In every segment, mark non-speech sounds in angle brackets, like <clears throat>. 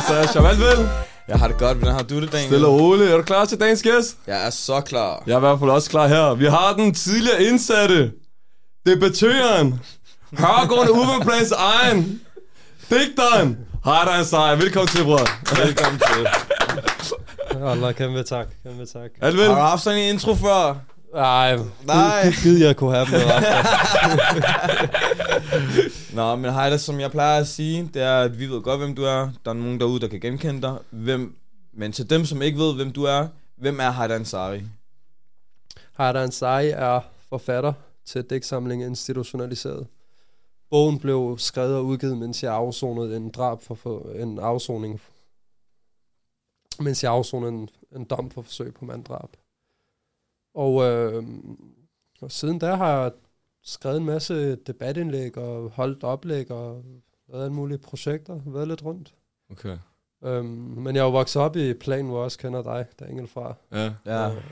den Hvad vel? Jeg har det godt, hvordan har du det, Daniel? Stille og roligt. Er du klar til dagens gæst? Jeg er så klar. Jeg er i hvert fald også klar her. Vi har den tidligere indsatte. Debattøren. Hørgående Uberplans egen. Digteren. Hardan Sejr. Velkommen til, bror. Velkommen til. Allah, kæmpe tak, kæmpe tak. Er det Har du haft sådan en intro før? Nej, Nej. Gid jeg kunne have dem noget <laughs> Nå, men hej, det som jeg plejer at sige, det er, at vi ved godt, hvem du er. Der er nogen derude, der kan genkende dig. Hvem, men til dem, som ikke ved, hvem du er, hvem er Haydan Sari? Hardan Sai er forfatter til digtsamlingen Institutionaliseret. Bogen blev skrevet og udgivet, mens jeg afsonede en drab for, for en afsoning, mens jeg afsonede en, en dom for forsøg på manddrab. Og, øh, og siden der har jeg skrevet en masse debatindlæg og holdt oplæg og lavet alle mulige projekter, været lidt rundt. Okay. Øhm, men jeg er jo vokset op i plan, hvor jeg også kender dig, Daniel, fra. Ja. Ja. Øh,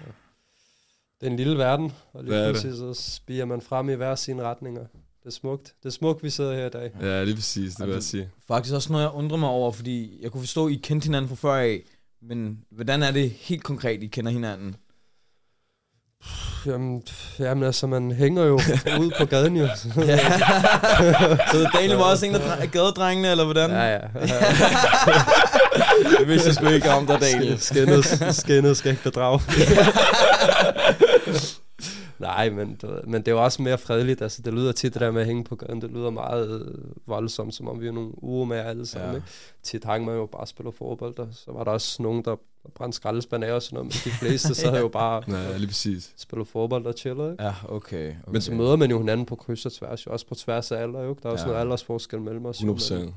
det er en lille verden, og lige Hvad pludselig så spiger man frem i hver sine retninger. Det er smukt. Det er smukt, vi sidder her i dag. Ja, lige præcis, det vil jeg sige. Faktisk også noget, jeg undrer mig over, fordi jeg kunne forstå, at I kendte hinanden fra før af. Men hvordan er det helt konkret, I kender hinanden? Jamen, jamen altså, man hænger jo <laughs> ude på gaden jo. Ja. <laughs> Så Daniel var også en af dre- gadedrengene, eller hvordan? ja, ja. <laughs> Det vidste jeg sgu ikke om dig, Daniel. Skinnet, skinnet skal ikke bedrage. Nej, men, men det er jo også mere fredeligt. Altså, det lyder tit, det der med at hænge på gaden, det lyder meget øh, voldsomt, som om vi er nogle uger med alle sammen. Ja. Ja. Ikke? Tit hang man jo bare og spiller fodbold, og så var der også nogen, der brændte skraldespand af og sådan noget, men de fleste så havde jo <laughs> bare Ja, lige præcis. spillet fodbold og chillet. Ikke? Ja, okay. okay. Men så møder man jo hinanden på kryds og tværs, jo også på tværs af alder, jo. Der er også Ja. noget aldersforskel mellem os. jo, 100%. men-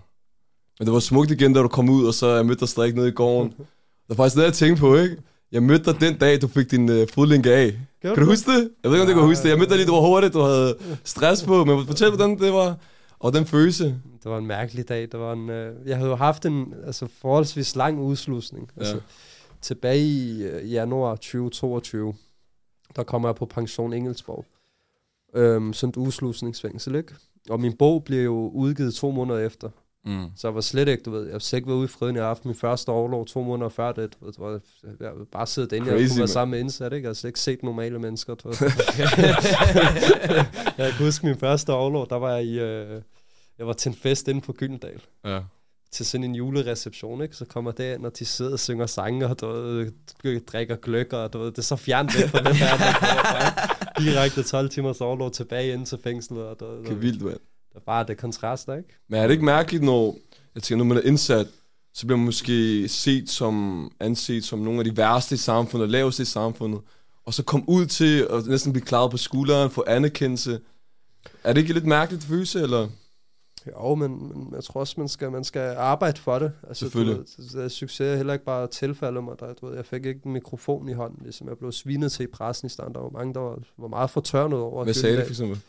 Men det var smukt igen, da du kom ud, og så jeg mødte dig stadig nede i gården. <laughs> Det var faktisk noget, jeg tænkte på, ikke? Jeg mødte dig den dag, du fik din øh, fodlænke af. Gjorde Kan du du huske det? Jeg ved ikke, om du kan huske det. Jeg mødte dig lige, du var hurtigt, du havde <laughs> stress på, men fortæl, hvordan det var. Og den følelse. Det var en mærkelig dag. Det var en, øh, jeg havde jo haft en altså, forholdsvis lang udslusning. Ja. Altså, tilbage i øh, januar 2022, der kommer jeg på pension Engelsborg. Øhm, sådan et udslusningsfængsel, ikke? Og min bog bliver jo udgivet to måneder efter. Mm. Så jeg var slet ikke, du ved, jeg var slet ikke været ude i freden. Jeg har haft min første overlov to måneder før det. Du ved, det var, jeg havde bare siddet inde, jeg Crazy, kunne være sammen med indsat, ikke? Jeg har slet ikke set normale mennesker. Du ved. <laughs> jeg kan huske min første overlov, der var jeg i, øh, jeg var til en fest inde på Gyldendal Ja. Til sådan en julereception, ikke? Så kommer det ind, og de sidder og synger sange, og du ved, drikker gløkker, og du ved, det er så fjernt væk fra den her. Direkte 12 timers overlov tilbage ind til fængslet, og du ved, Okay, vildt, mand. det er bare det kontraster, ikke? Men er det ikke mærkeligt, når, jeg tænker, når man er indsat, så bliver man måske set som, anset som nogle af de værste i samfundet, laveste i samfundet, og så komme ud til at næsten blive klaret på skulderen, få anerkendelse. Er det ikke lidt mærkeligt følelse, eller? Jo, men, men jeg tror også, man skal, man skal arbejde for det. Altså, du Selvfølgelig. Ved, det, det, succes er heller ikke bare tilfælde mig. Der, du ved, jeg fik ikke en mikrofon i hånden, ligesom jeg blev svinet til i pressen i stand. Der var mange, der var, var meget fortørnet over. Hvad sagde det for eksempel?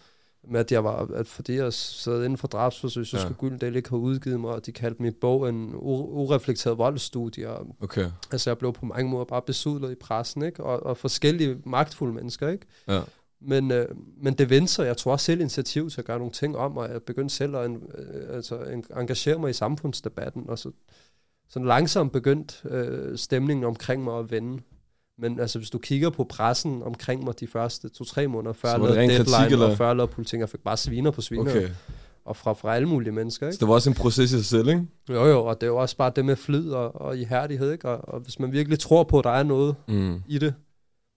med, at, jeg var, at fordi jeg sad inden for drabsforsøg, så Ja. skulle Gyldendal ikke have udgivet mig, og de kaldte min bog en ureflekteret voldsstudie. Og, Okay, altså, jeg blev på mange måder bare besudlet i pressen, ikke? Og, og forskellige magtfulde mennesker, ikke? ja. Men, øh, men det vendte sig. Jeg tog også selv initiativ til at gøre nogle ting om, og jeg begyndte selv at en, øh, altså, en, engagere mig i samfundsdebatten, og så sådan langsomt begyndte øh, stemningen omkring mig at vende. Men altså, hvis du kigger på pressen omkring mig de første to-tre måneder, før Så jeg lavede ren kritik, deadline, eller? og før jeg lavede politik, jeg fik bare sviner på sviner, Okay. og fra, fra alle mulige mennesker, Så ikke? det var også en proces i sig selv, ikke? Jo, jo, og det er jo også bare det med flid og, og ihærdighed, ikke? Og, og hvis man virkelig tror på, at der er noget Mm. i det,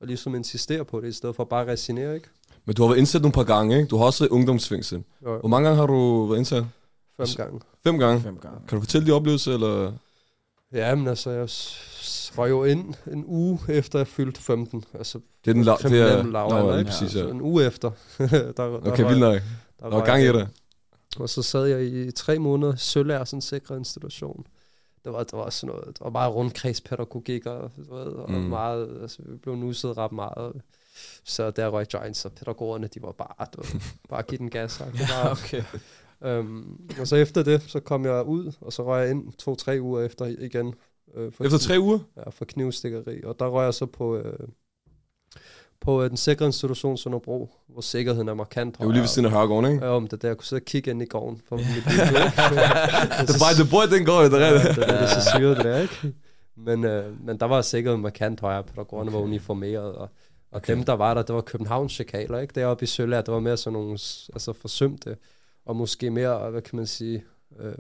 og ligesom insisterer på det, i stedet for bare at resignere, ikke? Men du har været indsat nogle par gange, ikke? Du har også været i ungdomsfængsel. Jo, Hvor mange gange har du været indsat? fem gange. Fem gange. Fem gange. Kan du fortælle de oplevelser, eller? Ja, men altså, jeg røg jo ind en uge efter jeg fyldte 15. Altså, Det er den la- det er, lavalder, lavalder, ikke? præcis, ja. Så en uge efter. <laughs> der, der Okay, vildt nok. Der, Der var gang i det. Og så sad jeg i tre måneder i Sølær, sådan en sikret institution. Det var, det var sådan noget, det var meget rundkredspædagogik, og, du ved, og Mm. meget, altså, vi blev nusset ret meget. Så der røg Giants, og pædagogerne, de var bare, du ved, <laughs> bare give den gas. Det var, okay. øhm, og så efter det, så kom jeg ud, og så røg jeg ind to-tre uger efter igen. Øh, for Efter tre uger? Ja, for knivstikkeri. Og der røg jeg så på, øh, på øh, den sikre institution Sønderbro, hvor sikkerheden er markant Det er jo lige ved siden af Hørgården, ikke? Ja, om det der, jeg kunne sidde og kigge ind i gården for mit liv. <laughs> Det er bare, det bor i den gård, det er Ja, det, er så syret, det der, ikke? Men, øh, men der var sikkerheden markant højere, pædagogerne okay. var uniformeret, og, og Okay. dem, der var der, det var Københavns chikaler, ikke? Deroppe i Sølær, det var mere sådan nogle altså forsømte, og måske mere, hvad kan man sige, øh,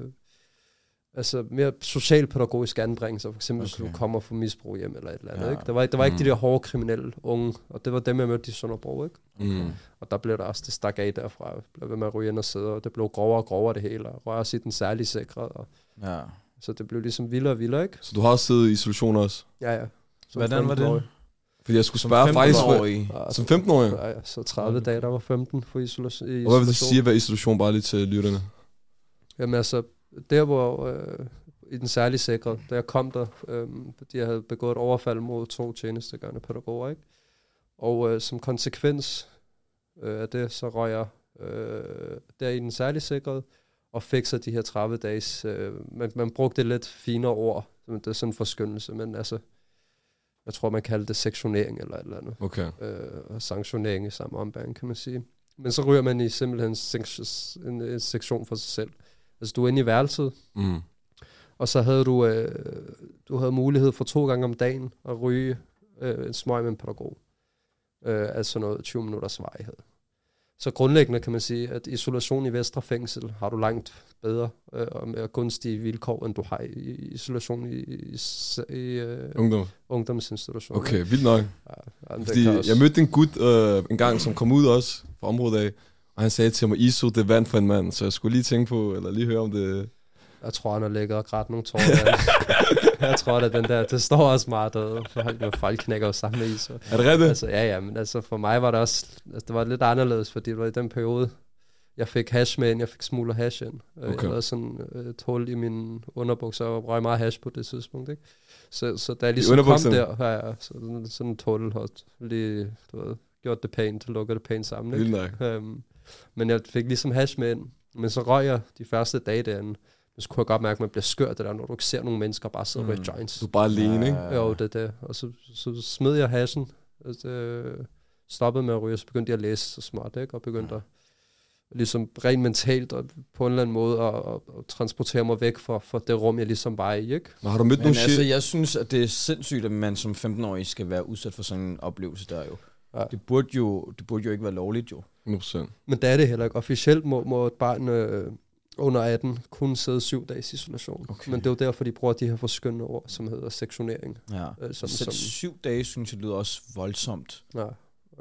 altså mere socialpædagogisk anbringelse, for eksempel okay. hvis Okay. du kommer fra misbrug hjem eller et eller andet, Ja. ikke? Der var, ikke- der var ikke Mm. de der hårde kriminelle unge, og det var dem, jeg mødte i Sønderbro, ikke? Mm. Og der blev der også, det stak af derfra, jeg blev ved med at ryge ind og sidde, og det blev grovere og grovere det hele, og røg også i den særlige sikre, og Ja. så det blev ligesom vildere og vildere, ikke? Så du har også siddet i isolation også? Ja, ja. Som Hvordan var det? 15-årig. Fordi jeg skulle Som spørge faktisk... Hvor, 15-årig. Ja, som 15-årig? Ja, ja, så 30 Okay. dage, der var 15 for isolation. Og hvad vil det sige at være isolation bare lige til lytterne? Jamen altså, der hvor, øh, i den særlige sikre, da jeg kom der, øh, de havde begået et overfald mod to tjenestegørende pædagoger, ikke? Og øh, som konsekvens øh, af det, så røg jeg øh, der i den særlige sikre, og fik så de her 30 dages, øh, man, man brugte lidt finere ord, det er sådan en forskyndelse, men altså, jeg tror, man kalder det sektionering eller et eller andet. Okay. øh, og sanktionering i samme ombæring, kan man sige. Men så ryger man i simpelthen en, en sektion for sig selv. Altså, du er inde i værelset, Mm. og så havde du, øh, du havde mulighed for to gange om dagen at ryge øh, en smøg med en pædagog. Øh, altså noget 20 minutters varighed. Så grundlæggende kan man sige, at isolation i Vestre Fængsel har du langt bedre øh, og mere gunstige vilkår, end du har i, i isolation i, i, i øh, Ungdom. ungdomsinstitutioner. Okay, vildt nok. Ja, ja, Fordi også- jeg mødte en gut øh, en gang, som kom ud også fra området af, og han sagde til mig, ISO, det er vand for en mand, så jeg skulle lige tænke på, eller lige høre om det... Jeg tror, han har ligget og grædt nogle tårer. <laughs> jeg tror, at den der, det står også meget derude. Folk, folk knækker jo sammen med is. og- Er det rigtigt? Altså, ja, ja, men altså for mig var det også, altså, det var lidt anderledes, fordi det var i den periode, jeg fik hash med ind, jeg fik smugler hash ind. Øh, Okay. Jeg havde sådan øh, et hul i min underbukser, og røg meget hash på det tidspunkt, ikke? Så, så da jeg ligesom kom der, ja, ja, så sådan, sådan et hul, og lige, du ved, gjort det pænt, lukket det pænt sammen, ikke? Vildt nok. Øhm, men jeg fik ligesom hash med ind. Men så røg jeg de første dage derinde. Men så kunne jeg godt mærke, at man bliver skørt det der, når du ikke ser nogle mennesker bare sidde Mm. joints. Du er bare alene, ikke? Ja. Jo, det er det. Og så, så smed jeg hashen. Altså, øh, stoppede med at ryge, og så begyndte jeg at læse så småt, ikke? Og begyndte at ligesom rent mentalt og på en eller anden måde at, at, at transportere mig væk fra, fra det rum, jeg ligesom var i, ikke? Men har du mødt Men nogle altså, shit? jeg synes, at det er sindssygt, at man som 15-årig skal være udsat for sådan en oplevelse der jo. Ja. Det burde jo, det burde jo ikke være lovligt jo. 100%. Men det er det heller ikke. Officielt må, må et barn øh, under 18 kun sidde syv dages isolation. Okay. Men det er jo derfor, de bruger de her forskyndende ord, som hedder sektionering. Ja. Øh, som, Selv som, syv dage, synes jeg, lyder også voldsomt. ja,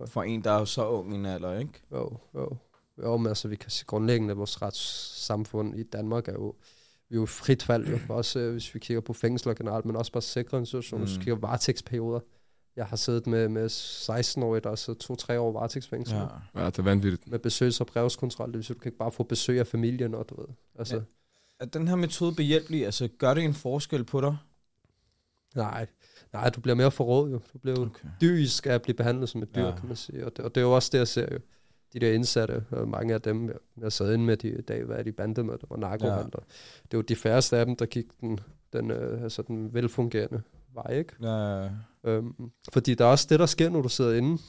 For en, der er jo så ung en alder, ikke? Jo, jo. Jo, men altså, vi kan sige grundlæggende, at vores retssamfund i Danmark er jo, vi er jo frit fald, jo. Også øh, hvis vi kigger på fængsler generelt, men også bare sikre institutioner, mm. Mm. så kigger varetægtsperioder. Jeg har siddet med, med 16-årige, der er så to-tre år varetægtsfængsel. Ja. Ja, det er vanvittigt. Med besøgs- og brevskontrol, det vil sige, du kan ikke bare få besøg af familien, og du ved. Altså, Ja. ja. Er den her metode behjælpelig? Altså, gør det en forskel på dig? nej, nej, du bliver mere forrådt jo. Du bliver jo Okay. dyrisk af at blive behandlet som et dyr, Ja. ja. kan man sige. Og det, og det er jo også det, jeg ser jo. De der indsatte, og mange af dem, jeg, jeg sad inde med de i dag, hvad er de bandemøder og narkohandler. Ja. Det er jo de færreste af dem, der gik den, den, øh, altså den velfungerende vej, ikke? Ja, Øhm, fordi der er også det, der sker, når du sidder inde.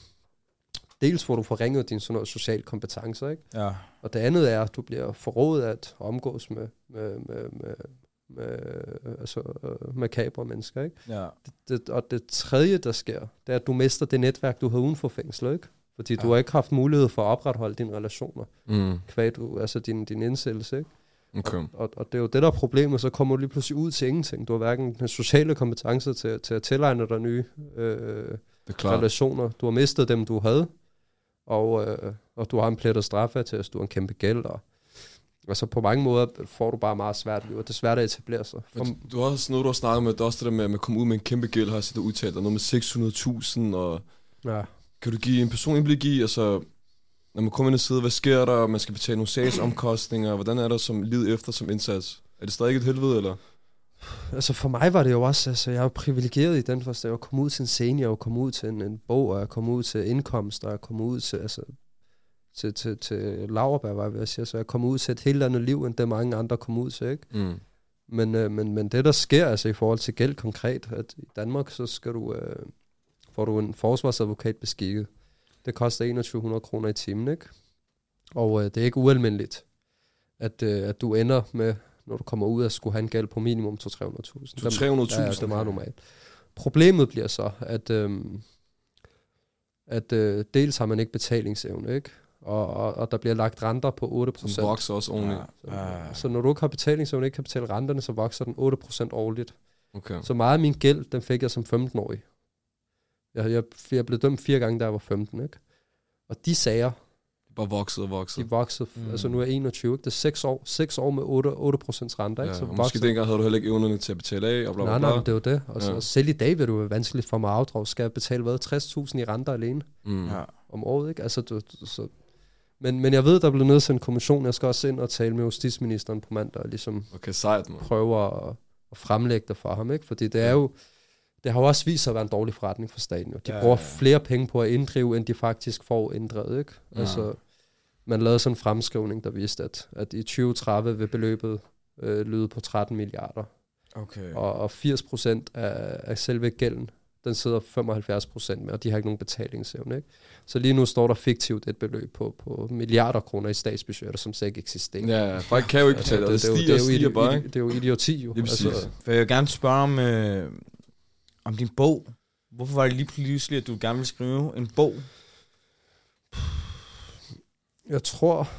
Dels får du forringet dine sådan noget sociale kompetencer, ikke? ja. Og det andet er, at du bliver forrådet at omgås med, med, med, med, med, altså, øh, makabre mennesker, ikke? ja. det, og det tredje, der sker, det er, at du mister det netværk, du havde uden for fængslet, ikke? Fordi ja. du har ikke haft mulighed for at opretholde dine relationer, Mm. kvad du, altså din, din indsættelse, ikke? Okay. Og, og det er jo det, der er problemet, så kommer du lige pludselig ud til ingenting. Du har hverken den sociale kompetence til, til at tilegne dig nye øh, er relationer. Du har mistet dem, du havde, og, øh, og du har en plettet straffeattest, du har en kæmpe gæld, og altså på mange måder får du bare meget svært liv, og det er svært at etablere sig. For, Men du har også noget, du har snakket med, det også det der med, at man kommer ud med en kæmpe gæld, har jeg set udtalt, og noget med 600.000, og ja. kan du give en person indblik i, altså, når man kommer ind og sidder, hvad sker der, man skal betale nogle sagsomkostninger, hvordan er der som liv efter som indsats? Er det stadig et helvede, eller? Altså for mig var det jo også, altså jeg er jo privilegeret i den forstand, at jeg kom ud til en scene, jeg kom ud til en, en bog, og jeg kom ud til indkomst, og jeg kom ud til, altså, til, til, til Lauerberg, var jeg ved at sige, så jeg kom ud til et helt andet liv, end det mange andre kom ud til, ikke? Mm. Men, øh, men, men det, der sker altså i forhold til gæld konkret, at i Danmark, så skal du, øh, får du en forsvarsadvokat beskikket. Det koster 2100 kroner i timen, ikke? Og øh, det er ikke ualmindeligt, at, øh, at du ender med, når du kommer ud, at skulle have en gæld på minimum 200-300.000. 200.000? Ja, det er meget normalt. Problemet bliver så, at, øh, at øh, dels har man ikke betalingsevne, ikke? Og, og, og der bliver lagt renter på 8%. Som vokser også ordentligt. Ja. Så når du ikke har betalingsevne, ikke kan betale renterne, så vokser den 8% årligt. Okay. Så meget af min gæld, den fik jeg som 15-årig. Jeg, jeg, jeg blev dømt fire gange, da jeg var 15, ikke? Og de sager, Bare vokset og vokset. de voksede, Mm. altså nu er jeg 21, ikke? Det er 6 år, 6 år med 8, 8 renter, ikke? Ja, Så og måske voksede- dengang havde du heller ikke evnerne til at betale af, og bla bla Nej, bla. nej, men det er jo det. Og så, Ja. ja. selv i dag vil det jo være vanskeligt for mig at afdrage. Skal jeg betale, hvad, 60.000 i renter alene Mm. Ja. om året, ikke? Altså, du, du- så, men, men jeg ved, der blev nedsat en kommission. Jeg skal også ind og tale med justitsministeren på mandag, og ligesom Okay, sejt, man. prøve at, at fremlægge det for ham, ikke? Fordi det er jo, det har jo også vist sig at være en dårlig forretning for staten. Jo. De Ja, bruger ja, ja. flere penge på at inddrive, end de faktisk får inddrevet, ikke? Ja. Altså, man lavede sådan en fremskrivning, der viste, at, at i 2030 vil beløbet øh, lyde på 13 milliarder. Okay. Og, og 80 procent af, af selve gælden, den sidder 75 procent med, og de har ikke nogen betalingsevne. Ikke? Så lige nu står der fiktivt et beløb på, på milliarder kroner i statsbudgetter, som slet ikke eksisterer. Ja, folk kan jo ikke betale, det er stiger idi- bare, idi- ikke? Det er jo idioti, jo. Lige præcis. For jeg vil gerne spørge om, øh, om din bog. Hvorfor var det lige pludselig, at du gerne ville skrive en bog? Jeg tror,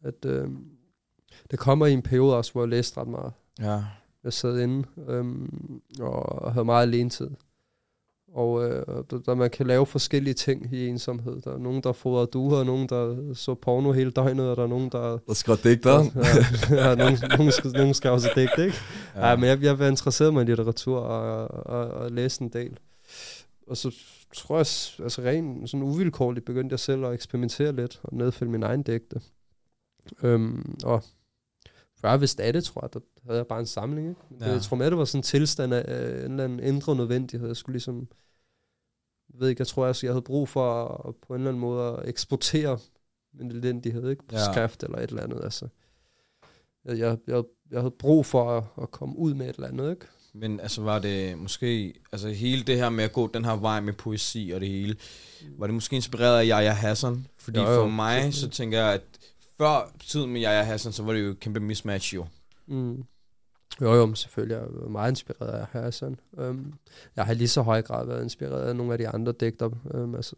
at øh, det kommer i en periode også, hvor jeg læste ret meget. Ja. Jeg sad inde øhm, og havde meget alene tid. Og øh, der, der man kan lave forskellige ting i ensomhed. Der er nogen, der fodrer duer, og nogen, der så porno hele døgnet, og der er nogen, der... Der skal digte der. ja, ja, nogen, nogen, skal, nogen skal også digte, ikke? Ja. ja, men jeg, jeg var interesseret mig i litteratur og, og, og læse en del. Og så tror jeg, altså rent sådan uvilkårligt begyndte jeg selv at eksperimentere lidt og nedfælde min egen digte. Øhm, og før vidste af det, tror jeg, der havde jeg bare en samling. Ikke? Ja. Jeg tror med, det var sådan en tilstand af øh, en eller anden indre nødvendighed. Jeg skulle ligesom, jeg ved ikke, jeg tror, jeg, jeg havde brug for at, på en eller anden måde at eksportere min elendighed, ikke? På Ja. skrift eller et eller andet. Altså. Jeg, jeg, jeg, jeg havde brug for at, at komme ud med et eller andet, ikke? Men altså var det måske, altså hele det her med at gå den her vej med poesi og det hele, var det måske inspireret af Yahya Hassan? Fordi Jo, jo, for mig, så tænker jeg, at før tiden med Yahya Hassan, så var det jo et kæmpe mismatch jo. Mm. Jo, jo, men selvfølgelig. Jeg er meget inspireret af Hassan. Um, jeg har lige så høj grad været inspireret af nogle af de andre digter. Um, altså,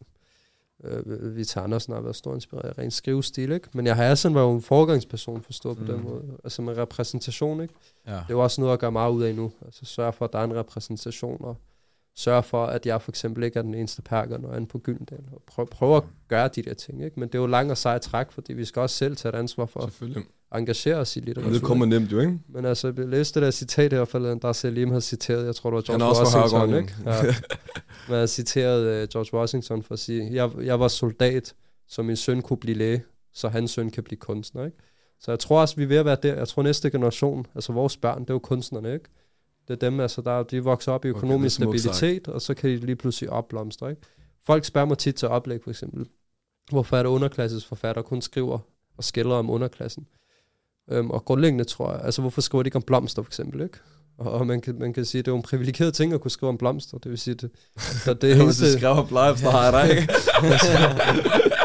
uh, Vita Andersen har været stor inspireret af ren skrivestil, ikke? Men jeg Hassan var jo en forgangsperson, forstået mm. på den Mm. måde. Altså med repræsentation, ikke? Ja. Det er jo også noget at gøre meget ud af nu. Altså sørge for, at der er en repræsentation, og sørge for, at jeg for eksempel ikke er den eneste perker, når jeg er på Gyldendal. Og prøv, prøv at gøre de der ting, ikke? Men det er jo lang og sej træk, fordi vi skal også selv tage et ansvar for at engagere os i litteratur. Men det kommer nemt jo, ikke? Men altså, jeg læste det der citat her forleden, der Selim havde citeret, jeg tror det var George er også Washington, Højgaard, ikke? Ja. Man havde citeret uh, George Washington for at sige, jeg, jeg var soldat, så min søn kunne blive læge, så hans søn kan blive kunstner, ikke? Så jeg tror også, vi er ved at være der. Jeg tror næste generation, altså vores børn, det er jo kunstnerne, ikke? Det er dem, altså, der, de vokser op i Okay, økonomisk smukt stabilitet, og så kan de lige pludselig opblomstre, ikke? Folk spørger mig tit til oplæg, for eksempel. Hvorfor er det underklasses forfatter kun skriver og skælder om underklassen? Øhm, og grundlæggende tror jeg, altså hvorfor skriver de ikke om blomster for eksempel, ikke? Og, og man, kan, man kan sige, at det er jo en privilegeret ting at kunne skrive om blomster, det vil sige, det, det, det <laughs> Hvis du skriver live, så har jeg ikke?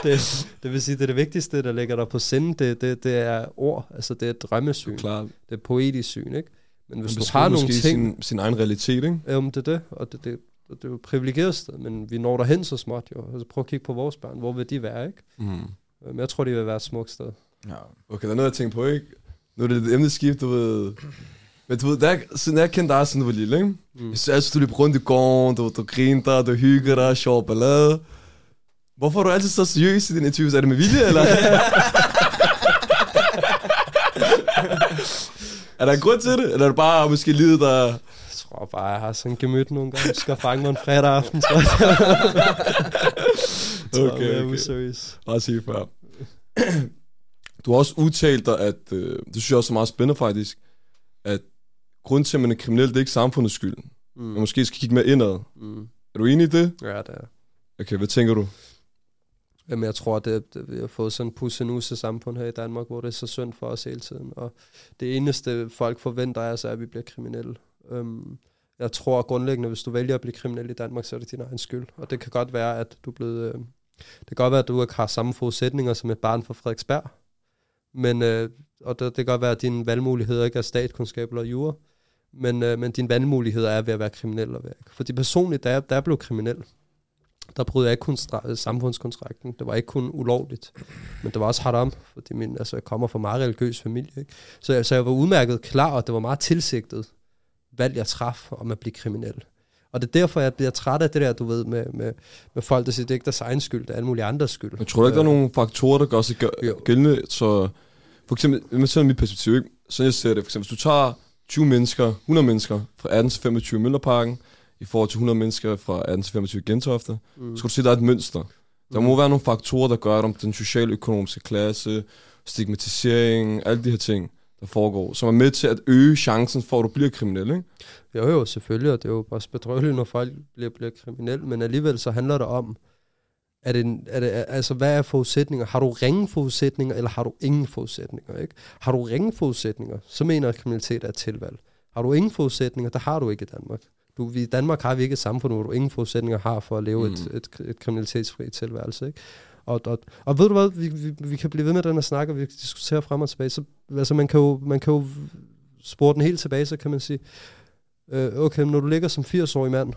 det, det vil sige, det er det vigtigste, der ligger der på sinde, det, det, det er ord, altså det er drømmesyn, Klart. det er poetisk syn, ikke? Men hvis du har nogle ting, Sin, sin egen realitet, ikke? men det er det, og det, det, det er jo et privilegeret sted, men vi når derhen så småt jo. Altså prøv at kigge på vores børn, hvor vil de være, ikke? Mm. Men jeg tror, de vil være et smukt sted. Ja. Okay, der er noget, jeg tænker på, ikke? Nu er det lidt emneskift, du ved. Men du ved, der, siden jeg kendte dig, siden du var lille, ikke? Mm. Jeg synes altid, du løb rundt i gården, du, du griner, du hygger dig, sjov ballade. Hvorfor er du altid så seriøs i din interviews? Er det med vilje, eller? <laughs> er der en grund til det? Eller er det bare måske livet, der... Jeg tror bare, jeg har sådan gemyt nogle gange. Jeg skal fange mig en fredag aften, tror jeg. Jeg, Okay, jeg er okay. Bare sige før. du har også udtalt dig, at, øh, det synes jeg også er meget spændende faktisk, at grunden til, at man er kriminel, det er ikke samfundets skyld. Mm. Man måske skal kigge mere indad. Mm. Er du enig i det? Ja, det er. Okay, hvad tænker du? Jamen, jeg tror, det, det, vi har fået sådan en pussenuse samfund her i Danmark, hvor det er så synd for os hele tiden. Og det eneste, folk forventer af os, er, at vi bliver kriminelle. Øhm, jeg tror grundlæggende, hvis du vælger at blive kriminel i Danmark, så er det din egen skyld. Og det kan godt være, at du er blevet... Øh, det kan godt være, at du ikke har samme forudsætninger som et barn fra Frederiksberg. Men, øh, og det, det kan godt være, at dine valgmuligheder ikke er statskundskab eller jura. Men, øh, men dine valgmuligheder er ved at være kriminel. Eller ved. Fordi personligt, da jeg, da jeg blev kriminel, der brød jeg ikke kun stra- samfundskontrakten. Det var ikke kun ulovligt, men det var også haram, fordi min, altså, jeg kommer fra en meget religiøs familie. Ikke? Så, jeg, så jeg var udmærket klar, og det var meget tilsigtet valg, jeg traf om at blive kriminel. Og det er derfor, jeg bliver træt af det der, du ved, med, med, med folk, der siger, det er ikke deres egen skyld, det er alle mulige andres skyld. Jeg tror ikke, der er nogle faktorer, der gør sig gældende. Så for eksempel, med sådan mit perspektiv, ikke? så jeg ser det, for eksempel, hvis du tager 20 mennesker, 100 mennesker fra 18 til 25 i Møllerparken, i forhold til 100 mennesker fra 18 til 25 i Gentofte, mm. så skal du se, at der er et mønster. Der må være nogle faktorer, der gør, om den sociale økonomiske klasse, stigmatisering, alle de her ting, der foregår, som er med til at øge chancen for, at du bliver kriminel, ikke? Jo, jo, selvfølgelig, og det er jo også bedrøveligt, når folk bliver, bliver kriminelle, men alligevel så handler det om, er det, er det, altså, hvad er forudsætninger? Har du ringe forudsætninger, eller har du ingen forudsætninger? Ikke? Har du ringe forudsætninger, så mener jeg, at kriminalitet er et tilvalg. Har du ingen forudsætninger, der har du ikke i Danmark. Du, vi, I Danmark har vi ikke et samfund, hvor du ingen forudsætninger har for at leve mm. et, et, et kriminalitetsfri tilværelse. Ikke? Og, og, og ved du hvad, vi, vi, vi kan blive ved med den her snak, og vi kan diskutere frem og tilbage. Så, altså, man kan jo, man kan jo spore den helt tilbage, så kan man sige, øh, okay, når du ligger som 80-årig mand,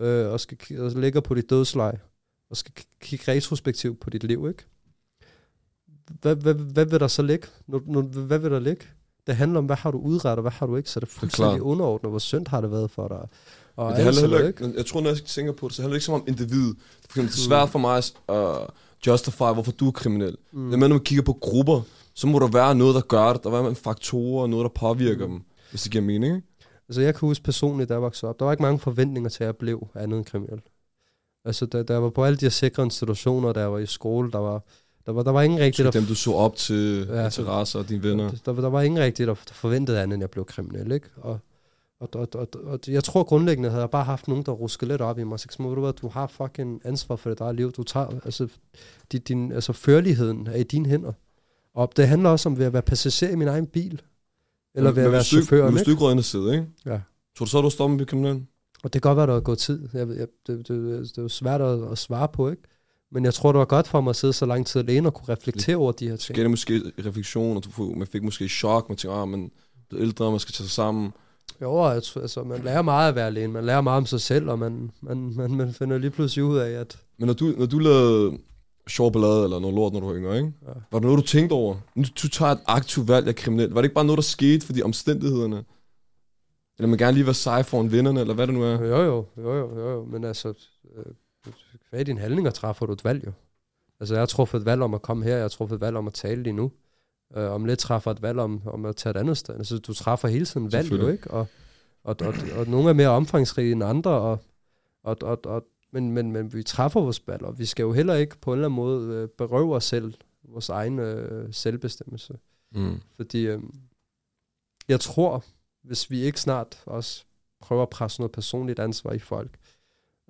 øh, og, skal, og ligger på dit dødsleje, og skal kigge retrospektivt på dit liv, ikke? Hvad, hvad, hvad vil der så ligge? Når, når, hvad vil der ligge? Det handler om, hvad har du udrettet, og hvad har du ikke, så det er fuldstændig underordnet, hvor synd har det været for dig. Og Men det handler heller ikke, men jeg tror, når jeg tænker på det, så handler det ikke så meget om individ. For eksempel, det er svært for mig at uh, justify, hvorfor du er kriminel. Mm. Med, når man kigger på grupper, så må der være noget, der gør det. Der må være faktorer, noget, der påvirker dem, hvis det giver mening. Ikke? Altså jeg kan huske personligt, da jeg voksede op, der var ikke mange forventninger til, at jeg blev andet end kriminel. Altså da, da jeg var på alle de her sikre institutioner, jeg var i skole, der var, der var, der var ingen rigtig, der, dem, du så op til, Ja, interesser og dine venner. der, der var ingen rigtig, der, der forventede andet, end jeg blev kriminel, ikke? Og, og, og, og, og, jeg tror grundlæggende, havde jeg bare haft nogen, der ruskede lidt op i mig, så sagde, ved du du har fucking ansvar for dit eget liv, du tager, altså, din, din, altså førligheden er i dine hænder. Og det handler også om ved at være passager i min egen bil, eller ved at være du chauffør, men Hvis du ikke rød ind sidde, ikke? Ja. Tror du så, du stopper med kriminel? Og det kan godt være, der er gået tid. Jeg, jeg, det, det, det er jo svært at, at svare på, ikke? Men jeg tror, det var godt for mig at sidde så lang tid alene og kunne reflektere over de her ting. Det måske refleksion, og du får, man fik måske chok, man tænker, ah, men du er ældre, man skal tage sig sammen. Jo, altså, man lærer meget at være alene. Man lærer meget om sig selv, og man, man, man, man finder lige pludselig ud af, at Men når du, når du lavede sjov ballade eller noget lort, når du var yngre, ikke? Ja. Var det noget, du tænkte over? Nu du tager et aktivt valg af kriminel. Var det ikke bare noget, der skete, fordi omstændighederne? Eller man gerne lige var sej foran vennerne, eller hvad det nu er? jo, jo, jo, jo, jo, jo. men altså, øh, hvad er dine handlinger træffer du et valg jo? Altså, jeg har truffet et valg om at komme her, jeg har truffet et valg om at tale lige nu. Øh, om lidt træffer et valg om, om at tage et andet sted. Altså, du træffer hele tiden valg jo, ikke? Og, og, og, og nogle er mere omfangsrige end andre, og, og, og, og men, men, men vi træffer vores valg, og vi skal jo heller ikke på en eller anden måde øh, berøve os selv vores egen øh, selvbestemmelse. Mm. Fordi øh, jeg tror, hvis vi ikke snart også prøver at presse noget personligt ansvar i folk, øh,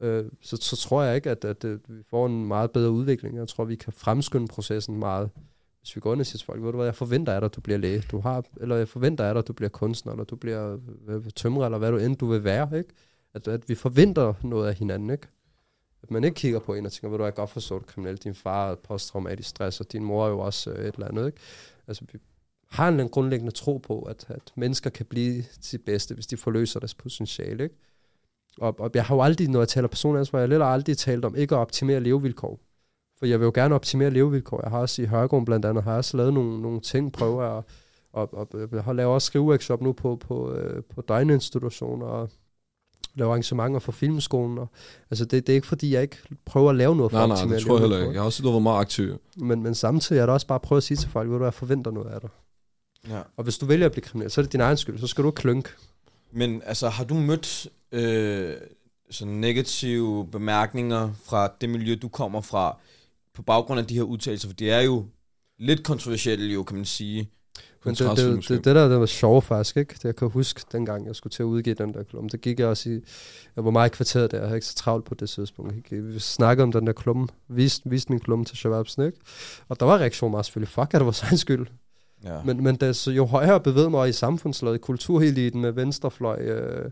Øh, så, så tror jeg ikke, at, at, at vi får en meget bedre udvikling. Jeg tror, vi kan fremskynde processen meget, hvis vi går ind og siger til folk, ved du hvad, jeg forventer af dig, at du bliver læge, du har, eller jeg forventer af dig, at du bliver kunstner, eller du bliver øh, tømrer, eller hvad du end du vil være, ikke? At, at vi forventer noget af hinanden, ikke? At man ikke kigger på en og tænker, ved du, hvad, jeg godt forstår du kriminel, din far er posttraumatisk stress, og din mor er jo også øh, et eller andet, ikke? Altså, vi har en grundlæggende tro på, at, at mennesker kan blive til bedste, hvis de forløser deres potentiale, ikke? Og, og jeg har jo aldrig, når jeg taler personansvar, jeg har aldrig talt om ikke at optimere levevilkår. For jeg vil jo gerne optimere levevilkår. Jeg har også i Hørgården blandt andet, har jeg også lavet nogle, nogle ting, prøver at, og, og, og jeg har lavet også skriveworkshop nu på, på, øh, på døgninstitutioner, og laver arrangementer for filmskolen. Og, altså det, det er ikke fordi, jeg ikke prøver at lave noget for Nej, nej, det tror jeg heller ikke. Jeg har også været meget aktiv. Men, men samtidig er det også bare at prøve at sige til folk, ved du jeg forventer noget af dig. Ja. Og hvis du vælger at blive kriminel, så er det din egen skyld. Så skal du klynke. Men altså, har du mødt øh, sådan negative bemærkninger fra det miljø, du kommer fra, på baggrund af de her udtalelser? For det er jo lidt kontroversielle jo, kan man sige. Men det, det, måske. det, det der, det var sjovt faktisk, ikke? Det jeg kan huske, dengang jeg skulle til at udgive den der klum, det gik jeg også i, jeg var meget kvarteret der, jeg havde ikke så travlt på det tidspunkt. ikke? Vi snakkede om den der klum, viste, viste min klum til Shababsen, ikke? Og der var reaktion meget selvfølgelig, fuck, er det vores egen skyld? Ja. Men, men det, så jo højere bevæget mig i samfundslaget, kultureliten med venstrefløj, øh,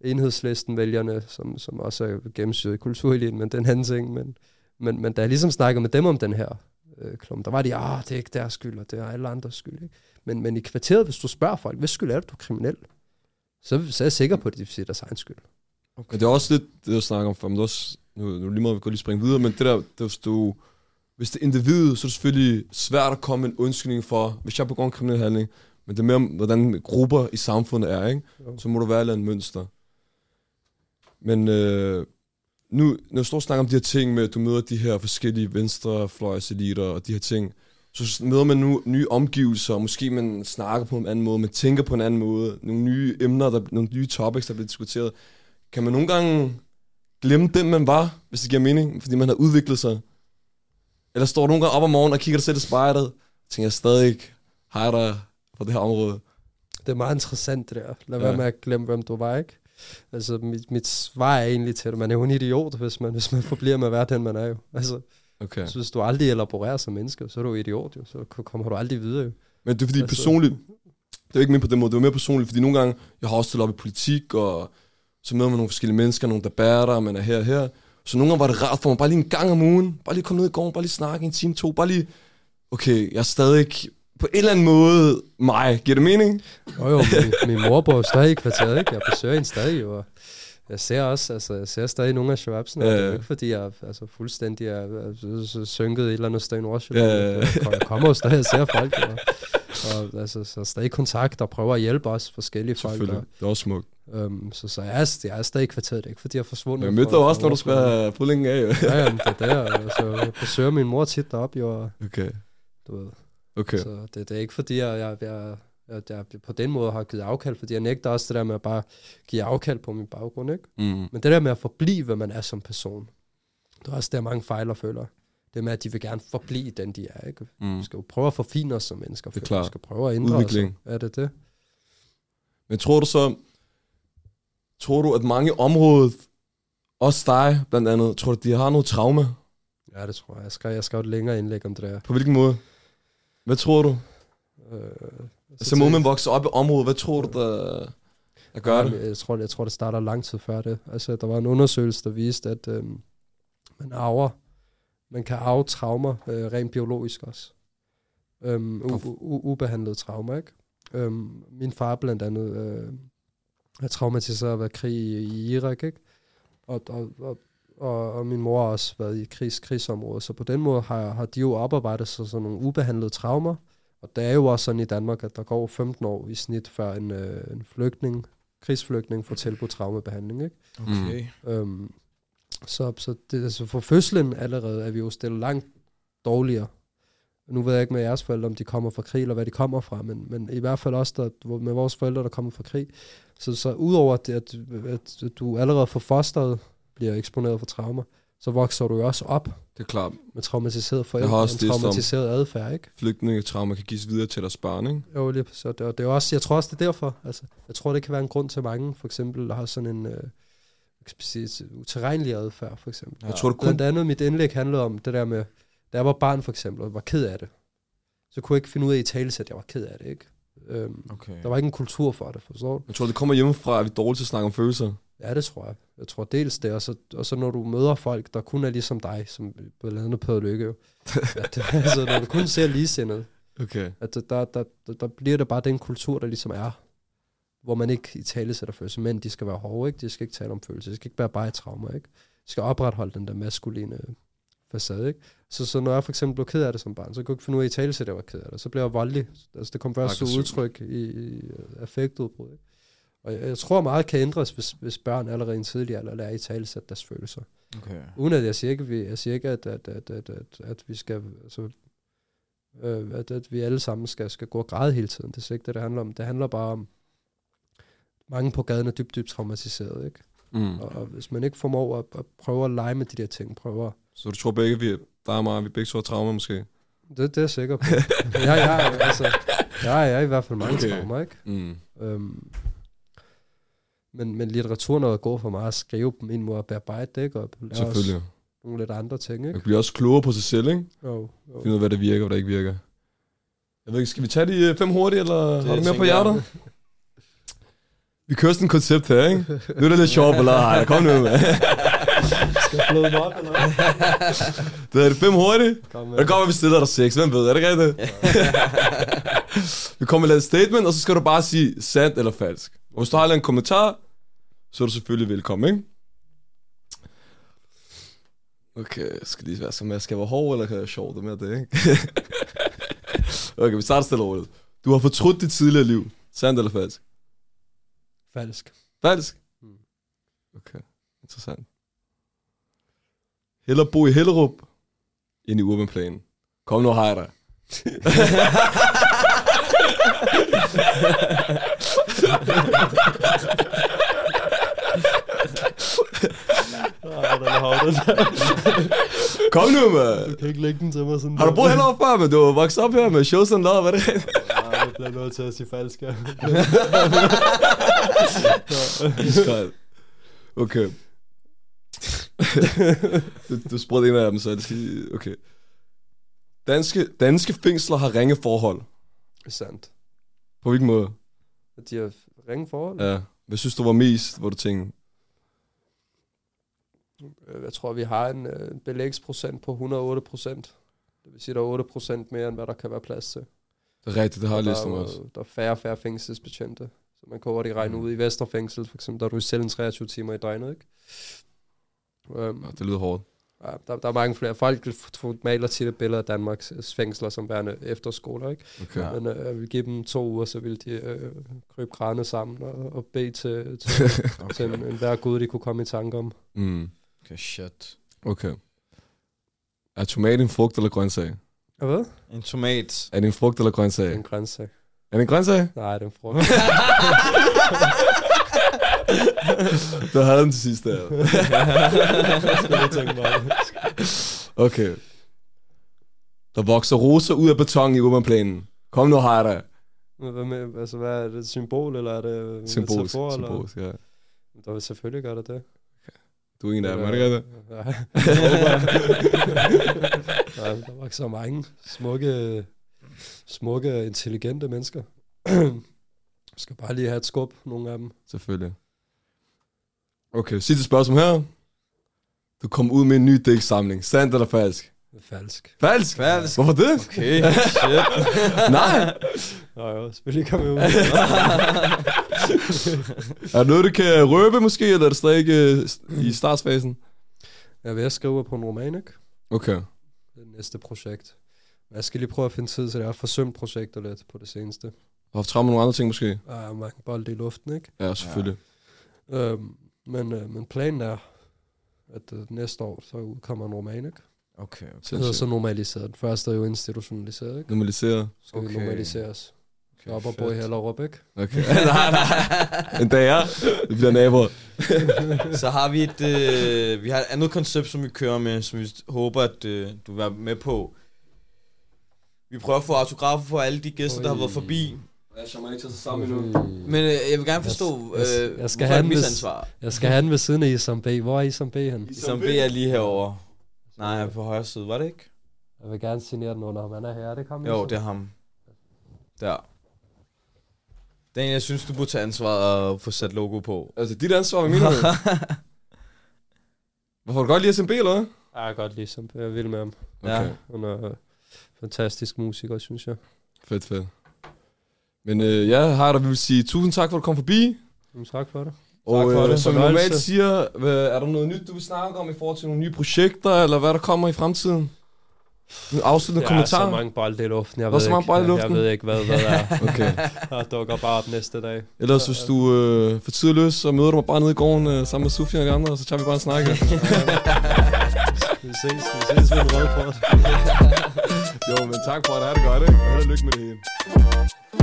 enhedslisten vælgerne, som, som også er gennemsyret i kultureliten, men den anden ting. Men, men, men da jeg ligesom snakkede med dem om den her øh, klum, der var de, ah, det er ikke deres skyld, og det er alle andres skyld. Ikke? Men, men i kvarteret, hvis du spørger folk, hvis skyld er det, du er kriminel? Så, så er jeg sikker på, at de siger deres egen skyld. Men det er også lidt det, jeg snakker om før, men det er også, nu, nu lige meget, vi kan lige springe videre, men det der, hvis du, hvis det er individet, så er det selvfølgelig svært at komme med en undskyldning for, hvis jeg begår en kriminel handling, men det er mere om, hvordan grupper i samfundet er, ikke? Jo. Så må du være et eller mønster. Men øh, nu, når du står og snakker om de her ting med, at du møder de her forskellige venstrefløjseliter og de her ting, så møder man nu nye omgivelser, og måske man snakker på en anden måde, man tænker på en anden måde, nogle nye emner, der, nogle nye topics, der bliver diskuteret. Kan man nogle gange glemme den, man var, hvis det giver mening, fordi man har udviklet sig? Eller står du nogle gange op om morgenen og kigger dig selv i spejlet, tænker jeg stadig ikke, hej der på det her område? Det er meget interessant det der. Lad Ja. være med at glemme, hvem du var, ikke? Altså, mit, mit svar er egentlig til, at man er jo en idiot, hvis man, hvis man forbliver med at være den, man er jo. Altså, Okay. Så hvis du aldrig elaborerer som menneske, så er du idiot jo. Så kommer du aldrig videre jo. Men det er fordi Altså- personligt, det er ikke mere på den måde, det er mere personligt, fordi nogle gange, jeg har også stillet op i politik, og så møder man nogle forskellige mennesker, nogle der bærer dig, man er her og her. Så nogle gange var det rart for mig, bare lige en gang om ugen, bare lige komme ned i gården, bare lige snakke en time, to, bare lige, okay, jeg er stadig på en eller anden måde mig. Giver det mening? Jo jo, min, min mor bor stadig i kvarteret, ikke? Jeg besøger hende stadig og jeg ser også, altså, jeg ser stadig nogle af shababsene, ja, Ja, det er ikke fordi, jeg altså, fuldstændig er, er, så- så synket et eller andet sted i Nordsjælland. Ja, ja. Jeg, jeg kommer jo stadig og ser folk, og, og altså, så stadig kontakt og prøver at hjælpe os forskellige folk. Og, Det også smukt. um, så, så jeg, er, jeg er stadig i kvarteret, det er ikke fordi, jeg er forsvundet. Jeg mødte dig også, når du skulle have pullingen af. Ja, jamen, det er der, altså, jeg besøger min mor tit deroppe, jo, og Okay. du ved, Okay. Så det, det er ikke fordi, jeg, jeg, jeg, jeg, jeg på den måde har givet afkald, fordi jeg nægter også det der med at bare give afkald på min baggrund, ikke? Mm. Men det der med at forblive, hvad man er som person, det er også der mange fejler føler. Det med, at de vil gerne forblive den, de er, ikke? Mm. Vi skal jo prøve at forfine os som mennesker. Det er klart. Vi skal prøve at ændre Udvikling. os. Er det det? Men tror du så, tror du, at mange i området, også dig blandt andet, tror du, de har noget traume? Ja, det tror jeg. Jeg skal, jeg skal jo et længere indlæg om det der. På hvilken måde? Hvad tror du? Øh, Altså, må man vokse op i området, hvad tror du, der, der gør Jamen, det? Jeg tror, jeg tror, det starter lang tid før det. Altså, der var en undersøgelse, der viste, at øhm, man arver, man kan arve traumer øh, rent biologisk også. Øhm, u- u- ubehandlede traumer, ikke? Øhm, min far blandt andet øh, er traumatiseret af at være krig i, i Irak, ikke? Og, og, og, og, og min mor har også været i krigs, krigsområdet, så på den måde har, har de jo oparbejdet sig sådan nogle ubehandlede traumer. Og det er jo også sådan i Danmark, at der går 15 år i snit, før en, øh, en flygtning, krigsflygtning får tilbudt traumebehandling. Ikke? Okay. Øhm, så, så det, altså for fødslen allerede er vi jo stillet langt dårligere. Nu ved jeg ikke med jeres forældre, om de kommer fra krig, eller hvad de kommer fra, men, men i hvert fald også der, med vores forældre, der kommer fra krig. Så, så udover det, at, at du allerede for fosteret bliver eksponeret for traumer, så vokser du jo også op Det er klart. med traumatiseret Jeg forældre, og traumatiseret adfærd, ikke? Flygtningetraumer kan gives videre til deres barn, ikke? Jo, lige så det, og det er også, jeg tror også, det er derfor. Altså, jeg tror, det kan være en grund til mange, for eksempel, der har sådan en, øh, sige, utilregnelig adfærd, for eksempel. Jeg tror, det kun... Blandt andet mit indlæg handlede om det der med, da jeg var barn for eksempel, og var ked af det, så kunne jeg ikke finde ud af i tale, at jeg var ked af det, ikke? Øhm, Okay. der var ikke en kultur for det, forstår du? Jeg tror, det kommer hjemmefra, at vi er dårlige til at snakke om følelser. Ja, det tror jeg. Jeg tror dels det, og så, og så når du møder folk, der kun er ligesom dig, som blandt andet Peder Lykke jo. <laughs> at, altså, når du kun ser ligesindede, Okay. at der, der, der, der bliver det bare den kultur, der ligesom er. Hvor man ikke i tale sætter følelser. Mænd, de skal være hårde, ikke? De skal ikke tale om følelser. De skal ikke være bare i traumer, ikke? De skal opretholde den der maskuline facade, ikke? Så, så når jeg for eksempel blev ked af det som barn, så kunne jeg ikke finde ud af i tale, at jeg var ked af det. Så blev jeg voldelig. Altså, det kom først til udtryk i, i affektudbrud, ikke? Og jeg, jeg tror meget kan ændres, hvis, hvis børn allerede i en tidlig alder lærer i tale sætte deres følelser. Okay. Uden at jeg siger ikke, vi, jeg siger ikke at, at, at, at, at, at vi skal, altså, øh, at, at vi alle sammen skal, skal gå og græde hele tiden. Det er ikke det, det handler om. Det handler bare om, mange på gaden er dybt, dybt traumatiseret, ikke? Mm. Og, og hvis man ikke formår at, at prøve at lege med de der ting, prøver, Så du tror begge, vi, der er meget, vi begge to har traumer måske? Det, det er jeg sikker på. jeg, jeg, altså, jeg, jeg er i hvert fald mange Okay. traumer, ikke? Mm. Øhm, men, men litteraturen er god for mig at skrive på min måde at bearbejde det, ikke? Og Selvfølgelig. Også nogle lidt andre ting, ikke? Man bliver også klogere på sig selv, ikke? Jo, jo. Finde ud af, hvad der virker og hvad der ikke virker. Jeg ved ikke, skal vi tage de øh, fem hurtigt, eller har du mere på hjertet? <laughs> Vi kører sådan et koncept her, ikke? Nu er det lidt sjovt, eller ej, kom nu, med. Skal jeg bløde mig op, eller hvad? Det er det fem hurtigt. Kom Og det kommer, vi stiller dig seks. Hvem ved, er det rigtigt? vi kommer med et statement, og så skal du bare sige sandt eller falsk. Og hvis du har en kommentar, så er du selvfølgelig velkommen, ikke? Okay, jeg skal lige være så med, skal jeg være hård, eller kan jeg sjov? Det mere det, ikke? <laughs> okay, vi starter stille og roligt. Du har fortrudt dit tidligere liv. Sandt eller falsk? Falsk. Falsk? Mm. Okay, interessant. Hellere bo i Hellerup, end i Urbanplanen. Kom nu, hej dig. Den er havnet. Kom nu, man. Du kan ikke lægge den til mig sådan Har du boet Hellerup før, men du har vokset op her med shows and love, er det? Jeg bliver nødt til at sige falsk. Ja. <laughs> Okay. du, du spurgte en af dem, så jeg skal Okay. Danske, danske fængsler har ringe forhold. Sandt. På hvilken måde? At de har ringe forhold. Ja. Hvad synes du var mest, hvor du tænkte, Øh, Jeg tror, vi har en øh, belægsprocent på 108 procent. Det vil sige, der er 8 procent mere, end hvad der kan være plads til. Det er rigtigt, det har jeg læst der, om også. Der er færre og færre fængselsbetjente. Så man kan hurtigt regne Mm. ud i Vesterfængsel, for eksempel, der er du selv en 23 timer i døgnet, ikke? Um, Ja, det lyder hårdt. ja, der, der, er mange flere. Folk maler tit et billede af Danmarks fængsler som værende efterskoler, ikke? Okay. Men øh, jeg vil give dem to uger, så vil de øh, krybe krane sammen og, og bede til, <laughs> til, okay. til en, en hver gud, de kunne komme i tanke om. Mm. Okay, shit. Okay. Er tomat en frugt eller grøntsag? Hvad? En tomat. Er det en frugt eller grøntsag? En grøntsag. Er det en grøntsag? Nej, det er en frugt. <laughs> Du havde den til sidst <laughs> der. Okay. Der vokser roser ud af beton i urbanplanen. Kom nu. Men Hvad med, altså, hvad er det et symbol, eller er det en Symbolisk. metafor, eller? Symbolisk, ja. Der vil selvfølgelig gøre det det. Er af dem, er det? Ja. ja, <laughs> der var ikke så mange smukke, smukke, intelligente mennesker. <clears throat> skal bare lige have et skub, nogle af dem. Selvfølgelig. Okay, sidste spørgsmål her. Du kom ud med en ny dæksamling. Sandt eller falsk? Falsk. Falsk? Falsk. Hvorfor det? Okay, shit. <laughs> Nej. Nå jo, selvfølgelig kom jeg ud. <laughs> <laughs> Er der noget, du kan røbe måske, eller er det stadig øh, i startsfasen? jeg er ved at skrive på en roman, ikke? Okay. Det er næste projekt. Men jeg skal lige prøve at finde tid til det. Jeg har forsømt projekter lidt på det seneste. Du har haft travlt med nogle andre ting måske? Der er mange bolde i luften, ikke? Ja, selvfølgelig. Øhm, men, øh, men planen er, at øh, næste år, så udkommer en roman, ikke? Okay, okay. Det hedder så normaliseret. Den første er jo institutionaliseret, ikke? Normaliseret. Så skal okay. vi Okay. op og bo i. Hellerup, ikke? Okay. <laughs> nej, nej. En dag er. Det bliver naboer. <laughs> Så har vi et, øh, vi har et andet koncept, som vi kører med, som vi håber, at øh, du vil være med på. Vi prøver at få autografer for alle de gæster, der har været forbi. Jeg skal ikke tage sig sammen endnu. Men øh, jeg vil gerne forstå, Jeg- jeg- øh, jeg skal hvorfor er have hvis- misansvar? Jeg skal have den ved siden af Isam B. Hvor er Isam B hen? Som B er lige herovre. Nej, på højre side, var det ikke? Jeg vil gerne signere den under ham. Han er her, det kommer Jo, det er ham. Der. Den, jeg synes, du burde tage ansvaret og få sat logo på. Altså, dit ansvar med min. <laughs> Hvorfor du godt lide bil, eller hvad? Ja, jeg kan godt lide Isam B. Jeg er vild med ham. Ja. Han er øh, fantastisk musiker, synes jeg. Fedt, fedt. Men øh, ja, har der vi vil sige tusind tak for, at du kom forbi. Jamen, tak for det. Og for øh, det. som Fornøjelse. normalt siger, hvad, er der noget nyt, du vil snakke om i forhold til nogle nye projekter, eller hvad der kommer i fremtiden? En afsluttende Der er kommentar? så mange bolde i luften. Jeg ved så mange bolde i luften? Jeg ved ikke, hvad, hvad der er. <laughs> Okay. <laughs> Der dukker bare op næste dag. Ellers hvis du øh, får tid og lyst, så møder du mig bare nede i gården øh, sammen med Sofie og de andre, og så tager vi bare en snak. <laughs> Vi ses, vi ses ved en rød jo, men tak for det. Ha' det godt, ikke? Og held og lykke med det hele.